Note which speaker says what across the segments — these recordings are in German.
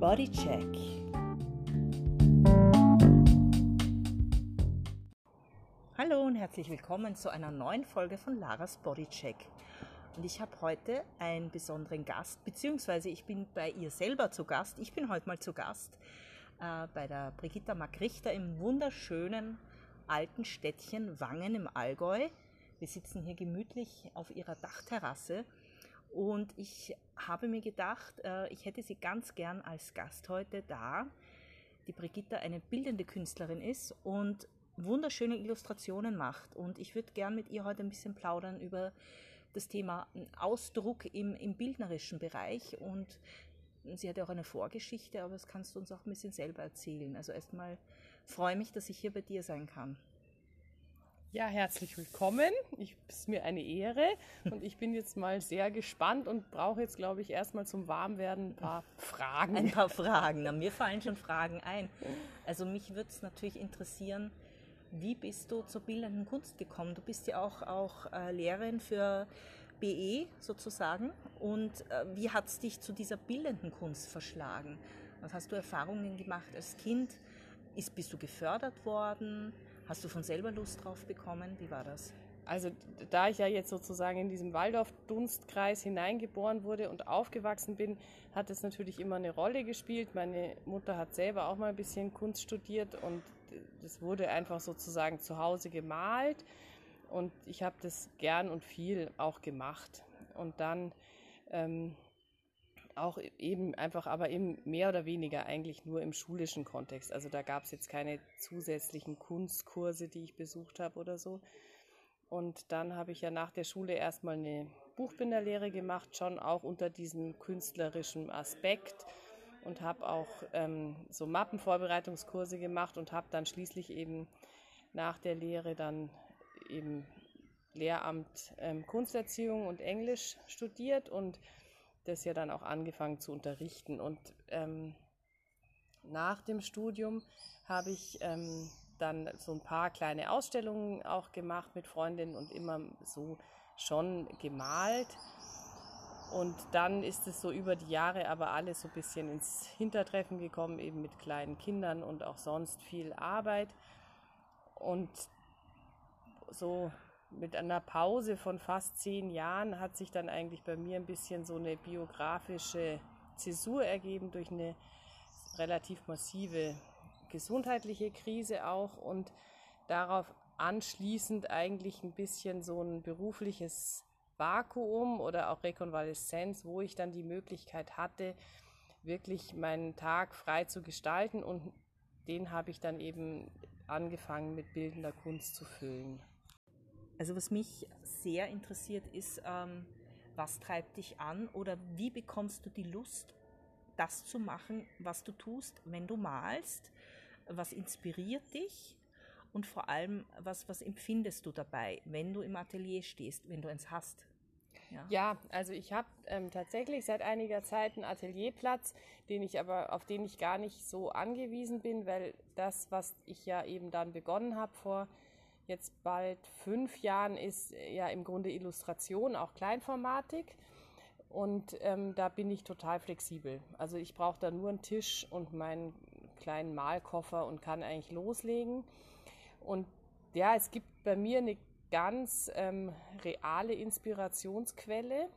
Speaker 1: Bodycheck. Hallo und herzlich willkommen zu einer neuen Folge von Laras Bodycheck. Und ich habe heute einen besonderen Gast, beziehungsweise ich bin bei ihr selber zu Gast. Ich bin heute mal zu Gast äh, bei der Brigitta Magrichter im wunderschönen alten Städtchen Wangen im Allgäu. Wir sitzen hier gemütlich auf ihrer Dachterrasse und ich habe mir gedacht, äh, ich hätte sie ganz gern als Gast heute da. Die Brigitta eine bildende Künstlerin ist und wunderschöne Illustrationen macht. Und ich würde gern mit ihr heute ein bisschen plaudern über das Thema Ausdruck im, im bildnerischen Bereich. Und sie hat ja auch eine Vorgeschichte, aber das kannst du uns auch ein bisschen selber erzählen. Also erstmal freue mich, dass ich hier bei dir sein kann.
Speaker 2: Ja, herzlich willkommen. Ich, ist mir eine Ehre und ich bin jetzt mal sehr gespannt und brauche jetzt, glaube ich, erstmal zum Warmwerden ein paar Fragen.
Speaker 1: Ein paar Fragen. Na, mir fallen schon Fragen ein. Also mich würde es natürlich interessieren, wie bist du zur bildenden Kunst gekommen? Du bist ja auch, auch äh, Lehrerin für BE sozusagen. Und äh, wie hat es dich zu dieser bildenden Kunst verschlagen? Was hast du Erfahrungen gemacht als Kind? Ist, bist du gefördert worden? Hast du von selber Lust drauf bekommen? Wie war das?
Speaker 2: Also da ich ja jetzt sozusagen in diesem Waldorf-Dunstkreis hineingeboren wurde und aufgewachsen bin, hat es natürlich immer eine Rolle gespielt. Meine Mutter hat selber auch mal ein bisschen Kunst studiert und das wurde einfach sozusagen zu Hause gemalt und ich habe das gern und viel auch gemacht. Und dann ähm, auch eben einfach, aber eben mehr oder weniger eigentlich nur im schulischen Kontext. Also da gab es jetzt keine zusätzlichen Kunstkurse, die ich besucht habe oder so. Und dann habe ich ja nach der Schule erstmal eine Buchbinderlehre gemacht, schon auch unter diesem künstlerischen Aspekt und habe auch ähm, so Mappenvorbereitungskurse gemacht und habe dann schließlich eben nach der Lehre dann eben Lehramt ähm, Kunsterziehung und Englisch studiert und das ja dann auch angefangen zu unterrichten. Und ähm, nach dem Studium habe ich ähm, dann so ein paar kleine Ausstellungen auch gemacht mit Freundinnen und immer so schon gemalt. Und dann ist es so über die Jahre aber alles so ein bisschen ins Hintertreffen gekommen, eben mit kleinen Kindern und auch sonst viel Arbeit. Und so mit einer Pause von fast zehn Jahren hat sich dann eigentlich bei mir ein bisschen so eine biografische Zäsur ergeben durch eine relativ massive gesundheitliche Krise auch und darauf anschließend eigentlich ein bisschen so ein berufliches Vakuum oder auch Rekonvaleszenz, wo ich dann die Möglichkeit hatte, wirklich meinen Tag frei zu gestalten und den habe ich dann eben angefangen mit bildender Kunst zu füllen.
Speaker 1: Also was mich sehr interessiert ist, ähm, was treibt dich an oder wie bekommst du die Lust, das zu machen, was du tust, wenn du malst? Was inspiriert dich? Und vor allem, was, was empfindest du dabei, wenn du im Atelier stehst, wenn du eins hast?
Speaker 2: Ja, ja also ich habe ähm, tatsächlich seit einiger Zeit einen Atelierplatz, den ich aber, auf den ich gar nicht so angewiesen bin, weil das, was ich ja eben dann begonnen habe vor jetzt bald fünf Jahren ist ja im Grunde Illustration, auch Kleinformatik. Und ähm, da bin ich total flexibel. Also ich brauche da nur einen Tisch und meinen kleinen Malkoffer und kann eigentlich loslegen. Und ja, es gibt bei mir eine ganz ähm, reale Inspirationsquelle,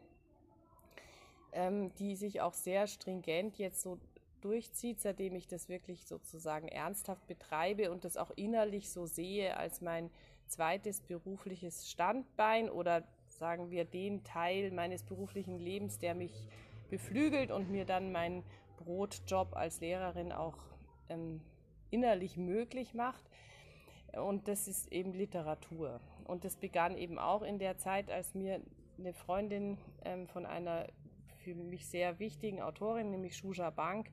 Speaker 2: ähm, die sich auch sehr stringent jetzt so durchzieht, seitdem ich das wirklich sozusagen ernsthaft betreibe und das auch innerlich so sehe als mein zweites berufliches Standbein oder sagen wir den Teil meines beruflichen Lebens, der mich beflügelt und mir dann meinen Brotjob als Lehrerin auch ähm, innerlich möglich macht. Und das ist eben Literatur. Und das begann eben auch in der Zeit, als mir eine Freundin ähm, von einer für mich sehr wichtigen Autorin, nämlich Shuja Bank,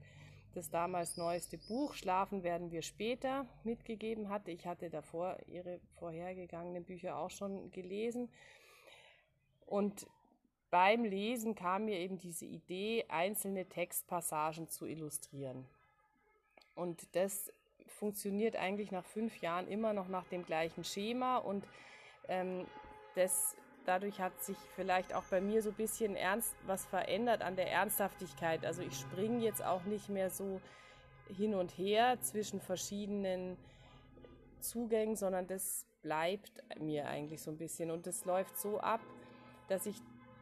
Speaker 2: das damals neueste Buch Schlafen werden wir später mitgegeben hatte. Ich hatte davor ihre vorhergegangenen Bücher auch schon gelesen. Und beim Lesen kam mir eben diese Idee, einzelne Textpassagen zu illustrieren. Und das funktioniert eigentlich nach fünf Jahren immer noch nach dem gleichen Schema und ähm, das dadurch hat sich vielleicht auch bei mir so ein bisschen ernst was verändert an der Ernsthaftigkeit. Also ich springe jetzt auch nicht mehr so hin und her zwischen verschiedenen Zugängen, sondern das bleibt mir eigentlich so ein bisschen. Und das läuft so ab, dass ich,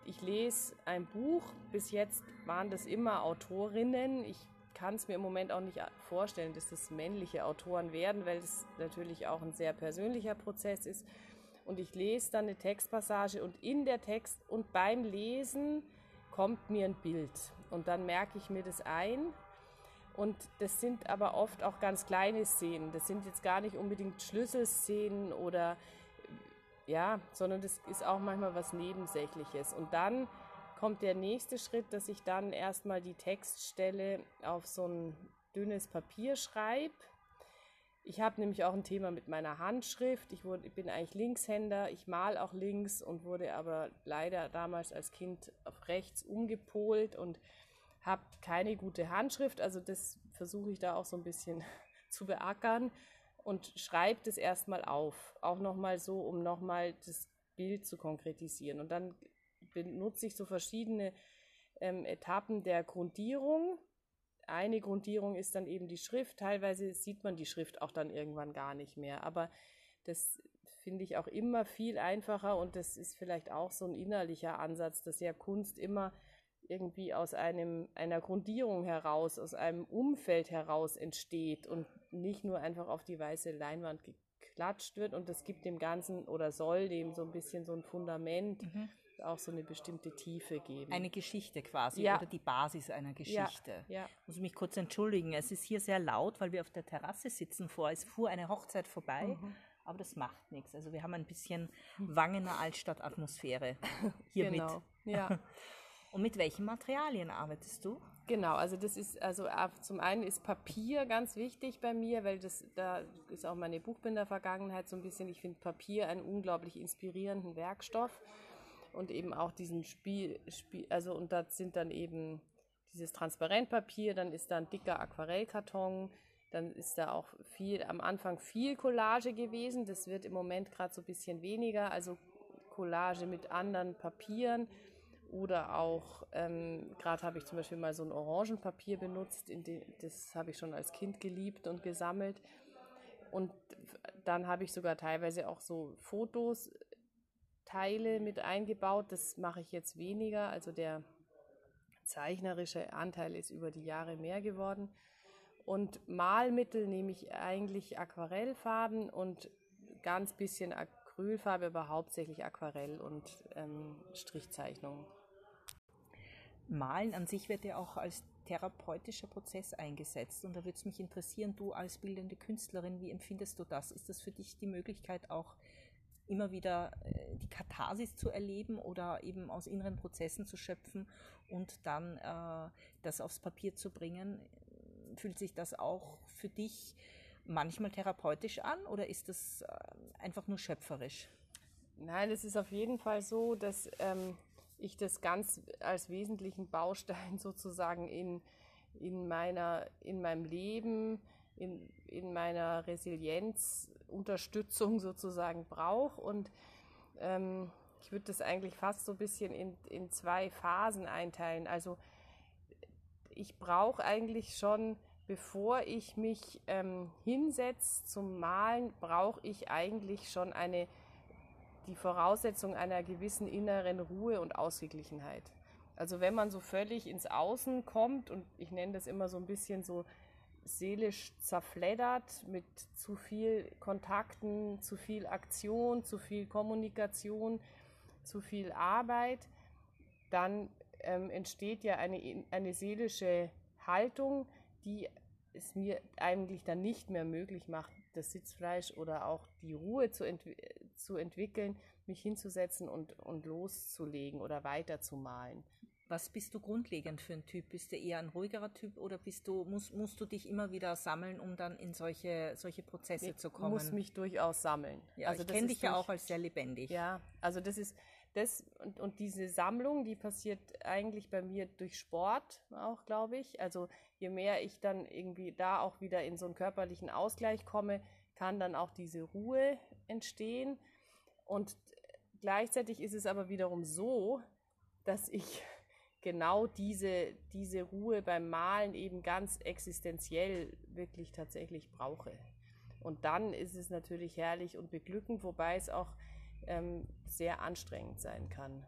Speaker 2: ich lese ein Buch. Bis jetzt waren das immer Autorinnen. Ich kann es mir im Moment auch nicht vorstellen, dass das männliche Autoren werden, weil das natürlich auch ein sehr persönlicher Prozess ist. Und ich lese dann eine Textpassage und in der Text und beim Lesen kommt mir ein Bild. Und dann merke ich mir das ein und das sind aber oft auch ganz kleine Szenen. Das sind jetzt gar nicht unbedingt Schlüsselszenen oder ja, sondern das ist auch manchmal was Nebensächliches. Und dann kommt der nächste Schritt, dass ich dann erstmal die Textstelle auf so ein dünnes Papier schreibe. Ich habe nämlich auch ein Thema mit meiner Handschrift. Ich, wurde, ich bin eigentlich Linkshänder. Ich mal auch links und wurde aber leider damals als Kind auf rechts umgepolt und habe keine gute Handschrift, also das versuche ich da auch so ein bisschen zu beackern und schreibe das erstmal auf, auch nochmal so, um nochmal das Bild zu konkretisieren. Und dann benutze ich so verschiedene ähm, Etappen der Grundierung. Eine Grundierung ist dann eben die Schrift. Teilweise sieht man die Schrift auch dann irgendwann gar nicht mehr. Aber das finde ich auch immer viel einfacher und das ist vielleicht auch so ein innerlicher Ansatz, dass ja Kunst immer irgendwie aus einem, einer Grundierung heraus, aus einem Umfeld heraus entsteht und nicht nur einfach auf die weiße Leinwand geklatscht wird. Und das gibt dem Ganzen oder soll dem so ein bisschen so ein Fundament, mhm. Auch so eine bestimmte Tiefe geben.
Speaker 1: Eine Geschichte quasi
Speaker 2: ja.
Speaker 1: oder die Basis einer Geschichte.
Speaker 2: Ja. ja.
Speaker 1: Muss mich kurz entschuldigen. Es ist hier sehr laut, weil wir auf der Terrasse sitzen vor. Es fuhr eine Hochzeit vorbei. Mhm aber das macht nichts. Also wir haben ein bisschen Wangener Altstadtatmosphäre hier
Speaker 2: genau. Ja.
Speaker 1: Und mit welchen Materialien arbeitest du?
Speaker 2: Genau, also das ist, also zum einen ist Papier ganz wichtig bei mir, weil das, da ist auch meine Buchbinder-Vergangenheit so ein bisschen, ich finde Papier einen unglaublich inspirierenden Werkstoff und eben auch diesen Spiel, Spiel also und da sind dann eben dieses Transparentpapier, dann ist da ein dicker Aquarellkarton, dann ist da auch viel, am Anfang viel Collage gewesen, das wird im Moment gerade so ein bisschen weniger, also Collage mit anderen Papieren oder auch, ähm, gerade habe ich zum Beispiel mal so ein Orangenpapier benutzt, den, das habe ich schon als Kind geliebt und gesammelt. Und dann habe ich sogar teilweise auch so Fotos, Teile mit eingebaut. Das mache ich jetzt weniger. Also der zeichnerische Anteil ist über die Jahre mehr geworden. Und Malmittel nehme ich eigentlich Aquarellfarben und ganz bisschen Acrylfarbe, aber hauptsächlich Aquarell und ähm, Strichzeichnungen.
Speaker 1: Malen an sich wird ja auch als therapeutischer Prozess eingesetzt. Und da würde es mich interessieren, du als bildende Künstlerin, wie empfindest du das? Ist das für dich die Möglichkeit auch immer wieder äh, die Katharsis zu erleben oder eben aus inneren Prozessen zu schöpfen und dann äh, das aufs Papier zu bringen? Fühlt sich das auch für dich manchmal therapeutisch an oder ist das äh, einfach nur schöpferisch?
Speaker 2: Nein, es ist auf jeden Fall so, dass ähm, ich das ganz als wesentlichen Baustein sozusagen in, in, meiner, in meinem Leben, in, in meiner Resilienzunterstützung sozusagen brauche. Und ähm, ich würde das eigentlich fast so ein bisschen in, in zwei Phasen einteilen. Also ich brauche eigentlich schon, bevor ich mich ähm, hinsetze zum Malen, brauche ich eigentlich schon eine die Voraussetzung einer gewissen inneren Ruhe und Ausgeglichenheit. Also wenn man so völlig ins Außen kommt und ich nenne das immer so ein bisschen so seelisch zerfleddert mit zu viel Kontakten, zu viel Aktion, zu viel Kommunikation, zu viel Arbeit, dann ähm, entsteht ja eine, eine seelische Haltung, die es mir eigentlich dann nicht mehr möglich macht, das Sitzfleisch oder auch die Ruhe zu, ent zu entwickeln, mich hinzusetzen und, und loszulegen oder weiterzumalen.
Speaker 1: Was bist du grundlegend für ein Typ? Bist du eher ein ruhigerer Typ oder bist du, musst, musst du dich immer wieder sammeln, um dann in solche, solche Prozesse
Speaker 2: ich
Speaker 1: zu kommen?
Speaker 2: Ich muss mich durchaus sammeln.
Speaker 1: Ja, also ich kenne dich ja auch als sehr lebendig.
Speaker 2: Ja, also das ist das und, und diese Sammlung, die passiert eigentlich bei mir durch Sport auch, glaube ich. Also je mehr ich dann irgendwie da auch wieder in so einen körperlichen Ausgleich komme, kann dann auch diese Ruhe entstehen. Und gleichzeitig ist es aber wiederum so, dass ich genau diese, diese Ruhe beim Malen eben ganz existenziell wirklich tatsächlich brauche. Und dann ist es natürlich herrlich und beglückend, wobei es auch ähm, sehr anstrengend sein kann.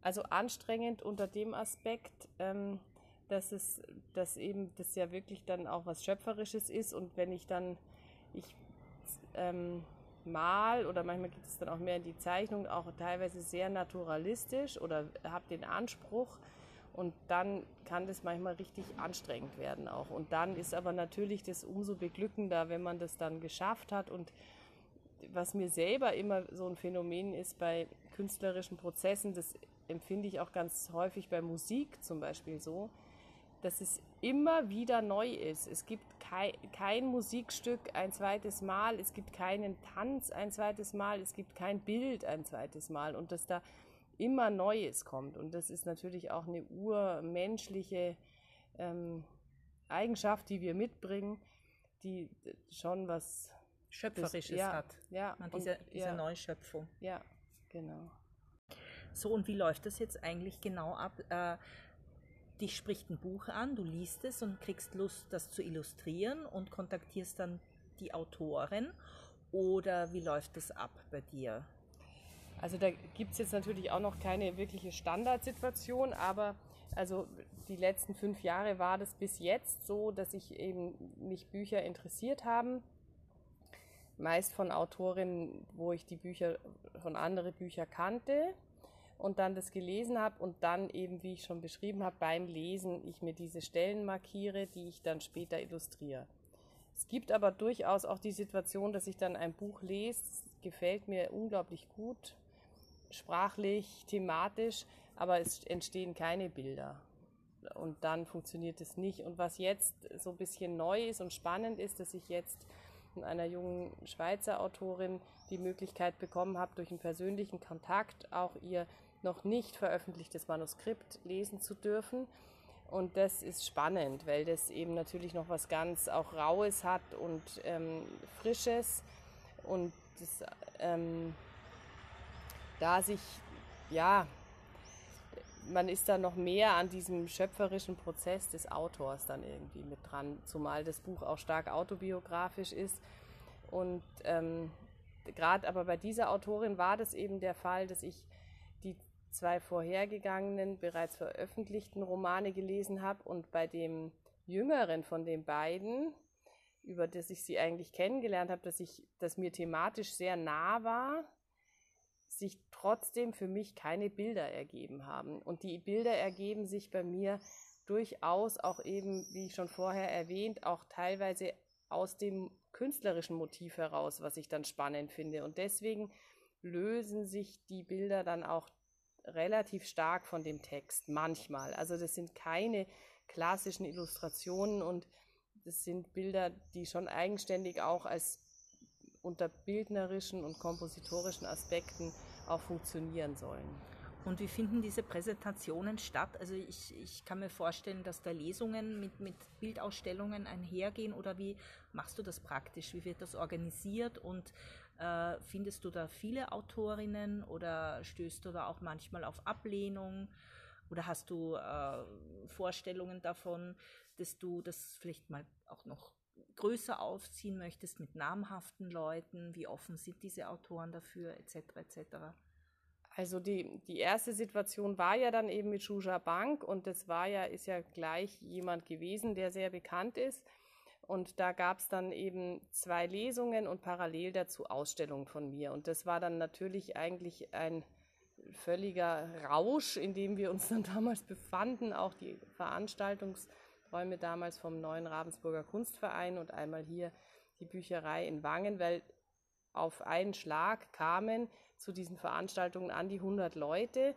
Speaker 2: Also anstrengend unter dem Aspekt, ähm, dass es, dass eben das ja wirklich dann auch was Schöpferisches ist und wenn ich dann, ich ähm, mal oder manchmal geht es dann auch mehr in die Zeichnung, auch teilweise sehr naturalistisch oder habe den Anspruch und dann kann das manchmal richtig anstrengend werden auch. Und dann ist aber natürlich das umso beglückender, wenn man das dann geschafft hat und was mir selber immer so ein Phänomen ist bei künstlerischen Prozessen, das empfinde ich auch ganz häufig bei Musik zum Beispiel so, dass es immer wieder neu ist. Es gibt kein, kein, Musikstück ein zweites Mal, es gibt keinen Tanz ein zweites Mal, es gibt kein Bild ein zweites Mal und dass da immer Neues kommt. Und das ist natürlich auch eine urmenschliche ähm, Eigenschaft, die wir mitbringen, die schon was
Speaker 1: Schöpferisches
Speaker 2: ja,
Speaker 1: hat.
Speaker 2: Ja,
Speaker 1: Man, diese,
Speaker 2: und,
Speaker 1: diese
Speaker 2: ja,
Speaker 1: Neuschöpfung.
Speaker 2: ja, genau.
Speaker 1: So, und wie läuft das jetzt eigentlich genau ab? Äh, dich spricht ein Buch an, du liest es und kriegst Lust, das zu illustrieren und kontaktierst dann die Autorin. Oder wie läuft das ab bei dir?
Speaker 2: Also da gibt es jetzt natürlich auch noch keine wirkliche Standardsituation, aber also die letzten fünf Jahre war das bis jetzt so, dass ich eben mich Bücher interessiert haben. Meist von Autorinnen, wo ich die Bücher von anderen Büchern kannte und dann das gelesen habe und dann eben, wie ich schon beschrieben habe, beim Lesen ich mir diese Stellen markiere, die ich dann später illustriere. Es gibt aber durchaus auch die Situation, dass ich dann ein Buch lese, gefällt mir unglaublich gut, sprachlich, thematisch, aber es entstehen keine Bilder. Und dann funktioniert es nicht. Und was jetzt so ein bisschen neu ist und spannend ist, dass ich jetzt von einer jungen Schweizer Autorin die Möglichkeit bekommen habe, durch einen persönlichen Kontakt auch ihr noch nicht veröffentlichtes Manuskript lesen zu dürfen. Und das ist spannend, weil das eben natürlich noch was ganz auch Raues hat und ähm, Frisches. Und das, ähm, da sich, ja, man ist da noch mehr an diesem schöpferischen Prozess des Autors dann irgendwie mit dran, zumal das Buch auch stark autobiografisch ist. Und ähm, gerade aber bei dieser Autorin war das eben der Fall, dass ich zwei vorhergegangenen, bereits veröffentlichten Romane gelesen habe und bei dem jüngeren von den beiden, über das ich sie eigentlich kennengelernt habe, dass ich, das mir thematisch sehr nah war, sich trotzdem für mich keine Bilder ergeben haben. Und die Bilder ergeben sich bei mir durchaus auch eben, wie schon vorher erwähnt, auch teilweise aus dem künstlerischen Motiv heraus, was ich dann spannend finde. Und deswegen lösen sich die Bilder dann auch relativ stark von dem Text, manchmal. Also das sind keine klassischen Illustrationen und das sind Bilder, die schon eigenständig auch als unter bildnerischen und kompositorischen Aspekten auch funktionieren sollen.
Speaker 1: Und wie finden diese Präsentationen statt? Also ich, ich kann mir vorstellen, dass da Lesungen mit, mit Bildausstellungen einhergehen oder wie machst du das praktisch? Wie wird das organisiert und äh, findest du da viele Autorinnen oder stößt du da auch manchmal auf Ablehnung? Oder hast du äh, Vorstellungen davon, dass du das vielleicht mal auch noch größer aufziehen möchtest mit namhaften Leuten? Wie offen sind diese Autoren dafür, etc. etc.?
Speaker 2: Also die, die erste Situation war ja dann eben mit Shuja Bank und das war ja, ist ja gleich jemand gewesen, der sehr bekannt ist. Und da gab es dann eben zwei Lesungen und parallel dazu Ausstellungen von mir. Und das war dann natürlich eigentlich ein völliger Rausch, in dem wir uns dann damals befanden. Auch die Veranstaltungsräume damals vom neuen Ravensburger Kunstverein und einmal hier die Bücherei in Wangen, weil auf einen Schlag kamen zu diesen Veranstaltungen an die 100 Leute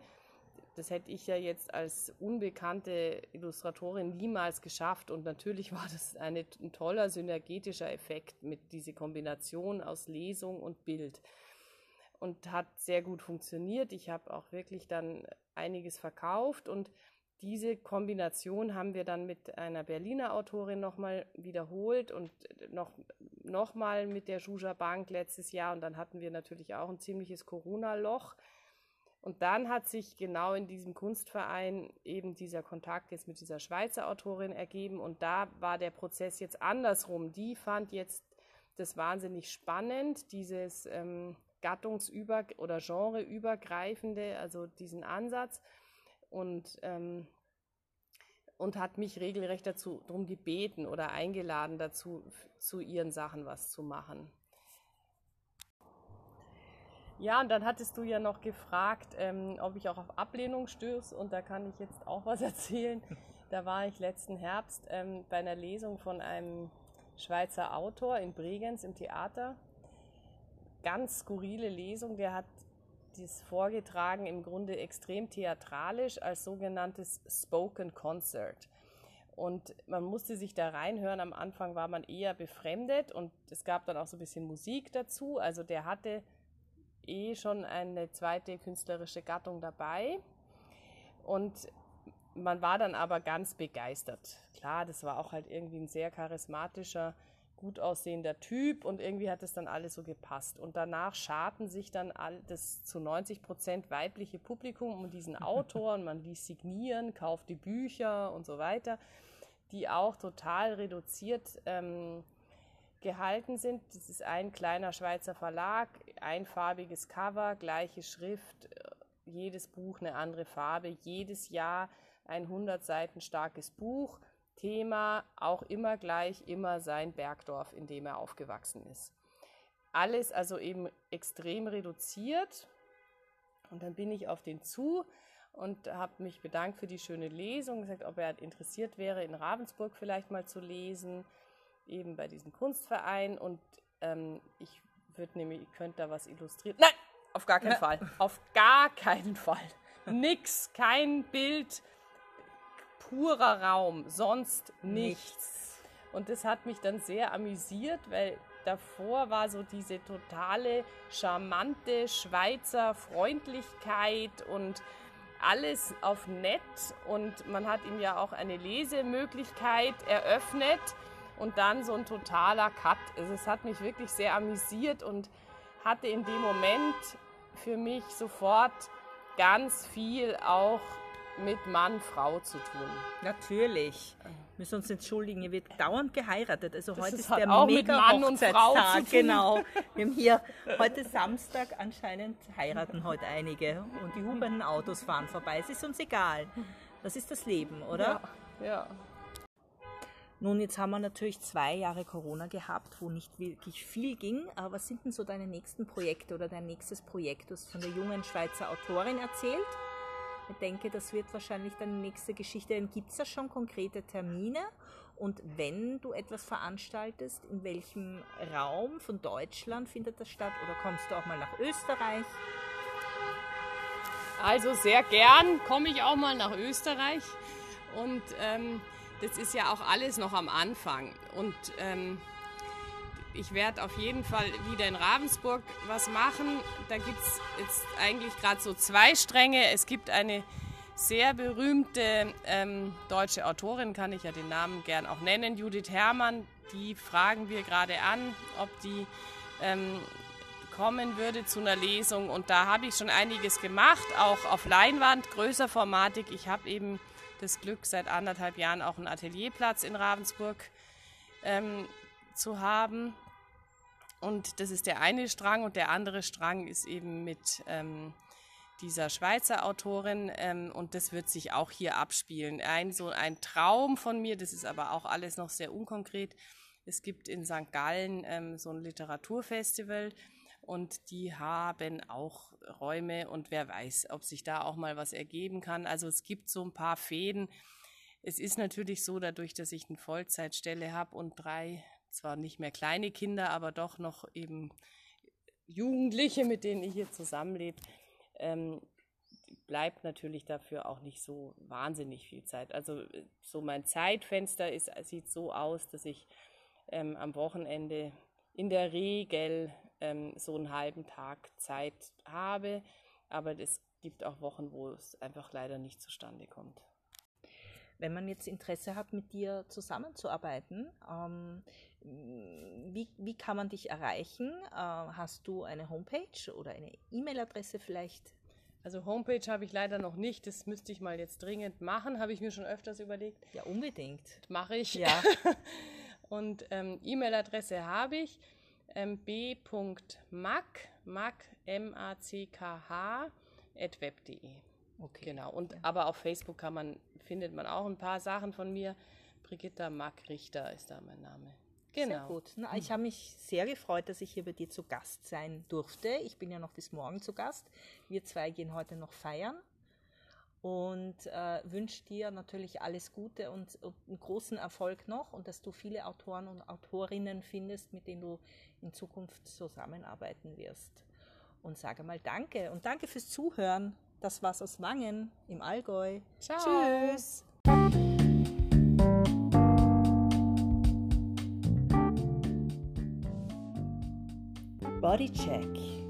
Speaker 2: das hätte ich ja jetzt als unbekannte Illustratorin niemals geschafft. Und natürlich war das eine, ein toller synergetischer Effekt mit dieser Kombination aus Lesung und Bild. Und hat sehr gut funktioniert. Ich habe auch wirklich dann einiges verkauft und diese Kombination haben wir dann mit einer Berliner Autorin nochmal wiederholt und noch, noch mal mit der Juja Bank letztes Jahr. Und dann hatten wir natürlich auch ein ziemliches Corona-Loch. Und dann hat sich genau in diesem Kunstverein eben dieser Kontakt jetzt mit dieser Schweizer Autorin ergeben. Und da war der Prozess jetzt andersrum. Die fand jetzt das wahnsinnig spannend, dieses ähm, gattungsüber- oder genreübergreifende, also diesen Ansatz. Und, ähm, und hat mich regelrecht dazu darum gebeten oder eingeladen dazu, zu ihren Sachen was zu machen. Ja, und dann hattest du ja noch gefragt, ähm, ob ich auch auf Ablehnung stöße. Und da kann ich jetzt auch was erzählen. Da war ich letzten Herbst ähm, bei einer Lesung von einem Schweizer Autor in Bregenz im Theater. Ganz skurrile Lesung. Der hat dies vorgetragen im Grunde extrem theatralisch als sogenanntes Spoken Concert. Und man musste sich da reinhören. Am Anfang war man eher befremdet und es gab dann auch so ein bisschen Musik dazu. Also der hatte eh schon eine zweite künstlerische Gattung dabei. Und man war dann aber ganz begeistert. Klar, das war auch halt irgendwie ein sehr charismatischer, gut aussehender Typ und irgendwie hat es dann alles so gepasst. Und danach scharten sich dann all das zu 90 Prozent weibliche Publikum um diesen Autor und man ließ signieren, kaufte Bücher und so weiter, die auch total reduziert ähm, gehalten sind. Das ist ein kleiner Schweizer Verlag, einfarbiges Cover, gleiche Schrift, äh, jedes Buch eine andere Farbe, jedes Jahr ein 100 Seiten starkes Buch. Thema auch immer gleich, immer sein Bergdorf, in dem er aufgewachsen ist. Alles also eben extrem reduziert. Und dann bin ich auf den zu und habe mich bedankt für die schöne Lesung, gesagt, ob er interessiert wäre, in Ravensburg vielleicht mal zu lesen eben bei diesem Kunstverein und ähm, ich würde nämlich, ihr könnt da was illustrieren. Nein, auf gar keinen ja. Fall. Auf gar keinen Fall. Nix, kein Bild, purer Raum, sonst nichts. nichts. Und das hat mich dann sehr amüsiert, weil davor war so diese totale charmante Schweizer Freundlichkeit und alles auf nett und man hat ihm ja auch eine Lesemöglichkeit eröffnet und dann so ein totaler Cut. Also es hat mich wirklich sehr amüsiert und hatte in dem Moment für mich sofort ganz viel auch mit Mann, Frau zu tun.
Speaker 1: Natürlich. Wir müssen uns entschuldigen, hier wird dauernd geheiratet. Also
Speaker 2: das
Speaker 1: heute
Speaker 2: ist,
Speaker 1: ist der
Speaker 2: auch
Speaker 1: mega
Speaker 2: mit Mann und Frau tun.
Speaker 1: Genau. Wir haben hier heute Samstag anscheinend heiraten heute einige und die hubernden Autos fahren vorbei. Es ist uns egal. Das ist das Leben, oder?
Speaker 2: Ja. ja.
Speaker 1: Nun, jetzt haben wir natürlich zwei Jahre Corona gehabt, wo nicht wirklich viel ging. Aber was sind denn so deine nächsten Projekte oder dein nächstes Projekt? Du hast von der jungen Schweizer Autorin erzählt. Ich denke, das wird wahrscheinlich deine nächste Geschichte. Gibt es da schon konkrete Termine? Und wenn du etwas veranstaltest, in welchem Raum von Deutschland findet das statt? Oder kommst du auch mal nach Österreich?
Speaker 2: Also sehr gern komme ich auch mal nach Österreich. Und ähm, das ist ja auch alles noch am Anfang. Und ähm, ich werde auf jeden Fall wieder in Ravensburg was machen. Da gibt es jetzt eigentlich gerade so zwei Stränge. Es gibt eine sehr berühmte ähm, deutsche Autorin, kann ich ja den Namen gern auch nennen, Judith Herrmann. Die fragen wir gerade an, ob die ähm, kommen würde zu einer Lesung. Und da habe ich schon einiges gemacht, auch auf Leinwand, größer Formatik. Ich habe eben das Glück, seit anderthalb Jahren auch einen Atelierplatz in Ravensburg ähm, zu haben. Und das ist der eine Strang und der andere Strang ist eben mit ähm, dieser Schweizer Autorin ähm, und das wird sich auch hier abspielen. Ein so ein Traum von mir, das ist aber auch alles noch sehr unkonkret. Es gibt in St. Gallen ähm, so ein Literaturfestival und die haben auch Räume und wer weiß, ob sich da auch mal was ergeben kann. Also es gibt so ein paar Fäden. Es ist natürlich so, dadurch, dass ich eine Vollzeitstelle habe und drei, zwar nicht mehr kleine Kinder, aber doch noch eben Jugendliche, mit denen ich hier zusammenlebe, ähm, bleibt natürlich dafür auch nicht so wahnsinnig viel Zeit. Also so mein Zeitfenster ist, sieht so aus, dass ich ähm, am Wochenende in der Regel ähm, so einen halben Tag Zeit habe. Aber es gibt auch Wochen, wo es einfach leider nicht zustande kommt.
Speaker 1: Wenn man jetzt Interesse hat, mit dir zusammenzuarbeiten, ähm, wie, wie kann man dich erreichen? Äh, hast du eine Homepage oder eine E-Mail-Adresse vielleicht?
Speaker 2: Also Homepage habe ich leider noch nicht. Das müsste ich mal jetzt dringend machen. Habe ich mir schon öfters überlegt.
Speaker 1: Ja, unbedingt.
Speaker 2: Mache ich.
Speaker 1: Ja.
Speaker 2: Und ähm, E-Mail-Adresse habe ich. Ähm, b.mack, mack, M-A-C-K-H, at web.de.
Speaker 1: Okay.
Speaker 2: Genau. Und ja. aber auf Facebook kann man, findet man auch ein paar Sachen von mir. Brigitta Mack Richter ist da mein Name.
Speaker 1: Genau. Sehr gut. Na, ich habe mich sehr gefreut, dass ich hier bei dir zu Gast sein durfte. Ich bin ja noch bis morgen zu Gast. Wir zwei gehen heute noch feiern und äh, wünsche dir natürlich alles Gute und, und, einen großen Erfolg noch und dass du viele Autoren und Autorinnen findest, mit denen du in Zukunft zusammenarbeiten wirst. Und sage mal Danke und danke fürs Zuhören. Das war's aus Wangen im Allgäu.
Speaker 2: Ciao.
Speaker 1: Tschüss. Body Check.